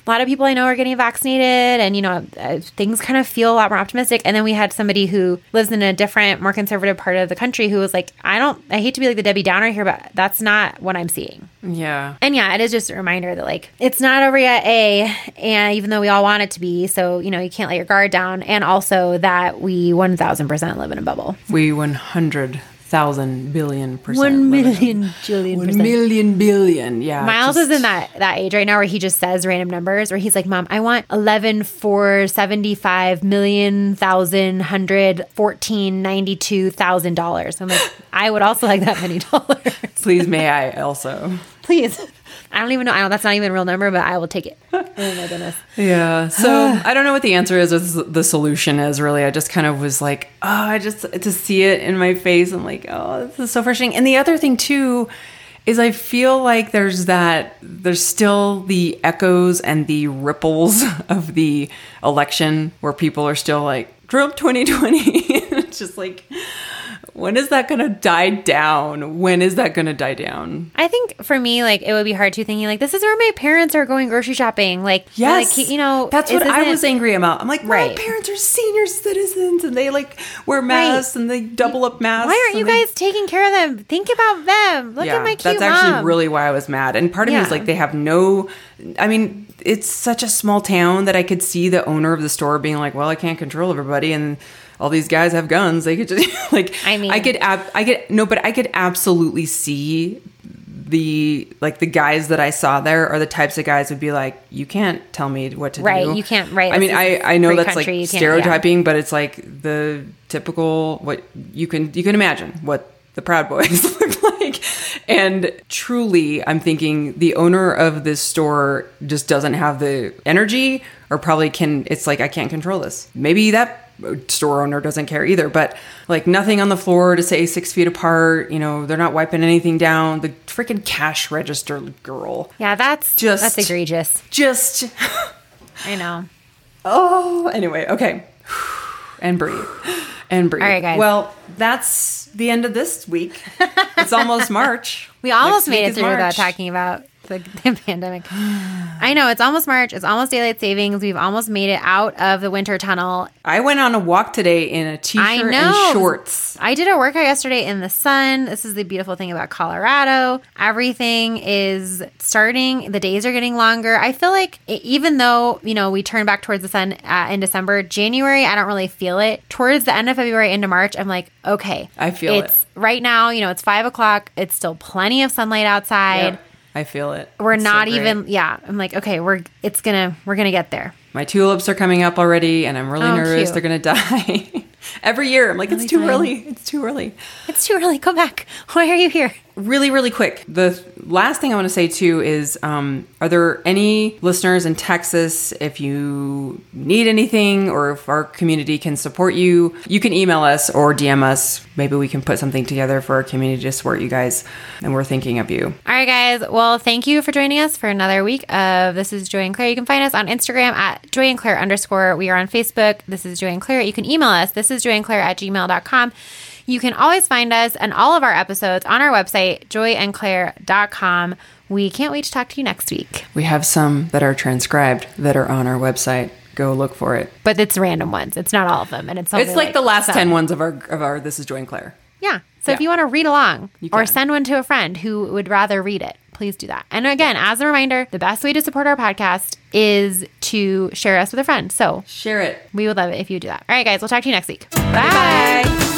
a lot of people I know are getting vaccinated and you know uh, things kind of feel a lot more optimistic and then we had somebody who lives in a different more conservative part of the country who was like I don't I hate to be like the Debbie Downer here but that's not what I'm seeing. Yeah. And yeah, it is just a reminder that like it's not over yet, A, and even though we all want it to be, so you know, you can't let your guard down. And also that we one thousand percent live in a bubble. We 100,000 billion percent. One million jillion One percent. million billion. Yeah. Miles just- is in that that age right now where he just says random numbers where he's like, Mom, I want eleven four seventy five million thousand hundred fourteen ninety two thousand dollars. I'm like, I would also like that many dollars. Please, may I also? Please. I don't even know. I don't that's not even a real number, but I will take it. Oh my goodness. Yeah. So I don't know what the answer is or the solution is really. I just kind of was like, oh, I just to see it in my face. I'm like, oh, this is so frustrating. And the other thing too is I feel like there's that there's still the echoes and the ripples of the election where people are still like Trump 2020. it's just like when is that going to die down? When is that going to die down? I think for me, like it would be hard to thinking like this is where my parents are going grocery shopping. Like, Yes, like, you know, that's what I was angry about. I'm like, Right. my parents are senior citizens, and they like wear masks and they double up masks. Why aren't you they- guys taking care of them? Think about them. Look yeah, at my cute that's actually mom. really why I was mad. And part of me was Yeah. like, they have no. I mean, it's such a small town that I could see the owner of the store being like, "Well, I can't control everybody," and all these guys have guns. They could just like. I mean- I could. Ab- I could no, but I could absolutely see the like the guys that I saw there are the types of guys would be like, you can't tell me what to Right, do. Right, you can't- right, I mean, I I know that's country, like can't- yeah. stereotyping, but it's like the typical what you can you can imagine what the Proud Boys look like, And truly, I'm thinking the owner of this store just doesn't have the energy or probably can, it's like, I can't control this. Maybe that store owner doesn't care either, but like nothing on the floor to say six feet apart. You know, they're not wiping anything down. The freaking cash register girl. Yeah, that's Just- that's egregious. Just, I know. oh, anyway, okay. And breathe. And breathe. All right, guys. Well, that's the end of this week. It's almost March. We almost Next made it through without talking about the, the pandemic. I know it's almost March. It's almost daylight savings. We've almost made it out of the winter tunnel. I went on a walk today in a t-shirt and shorts. I did a workout yesterday in the sun. This is the beautiful thing about Colorado. Everything is starting. The days are getting longer. I feel like even though, you know, we turn back towards the sun uh, in December, January, I don't really feel it. Towards the end of February into March, I'm like, okay. I feel it. right now, you know, it's five o'clock. It's still plenty of sunlight outside. I feel it. We're It's not great. even, yeah. I'm like, okay, we're, it's gonna, we're gonna get there. My tulips are coming up already, and I'm really Oh, nervous cute. they're gonna die. Every year, I'm like, it's too early. It's too early. It's too early. Go back. Why are you here? Really, really quick. The last thing I want to say too is, um, are there any listeners in Texas? If you need anything, or if our community can support you, you can email us or DM us. Maybe we can put something together for our community to support you guys. And we're thinking of you. All right, guys. Well, thank you for joining us for another week of This is Joy and Claire. You can find us on Instagram at Joy and Claire underscore. We are on Facebook. This is Joy and Claire. You can email us. This is Joy and Claire at gmail.com. You can always find us and all of our episodes on our website, joyandclaire.com. We can't wait to talk to you next week. We have some that are transcribed that are on our website. Go look for it. But it's random ones. It's not all of them. And it's It's like the last some. 10 ones of our of our This is Joy and Claire. Yeah. So if you want to read along or send one to a friend who would rather read it, please do that. And again, as a reminder, the best way to support our podcast is to share us with a friend. So Share it. we would love it if you do that. All right, guys, we'll talk to you next week. Bye. Bye.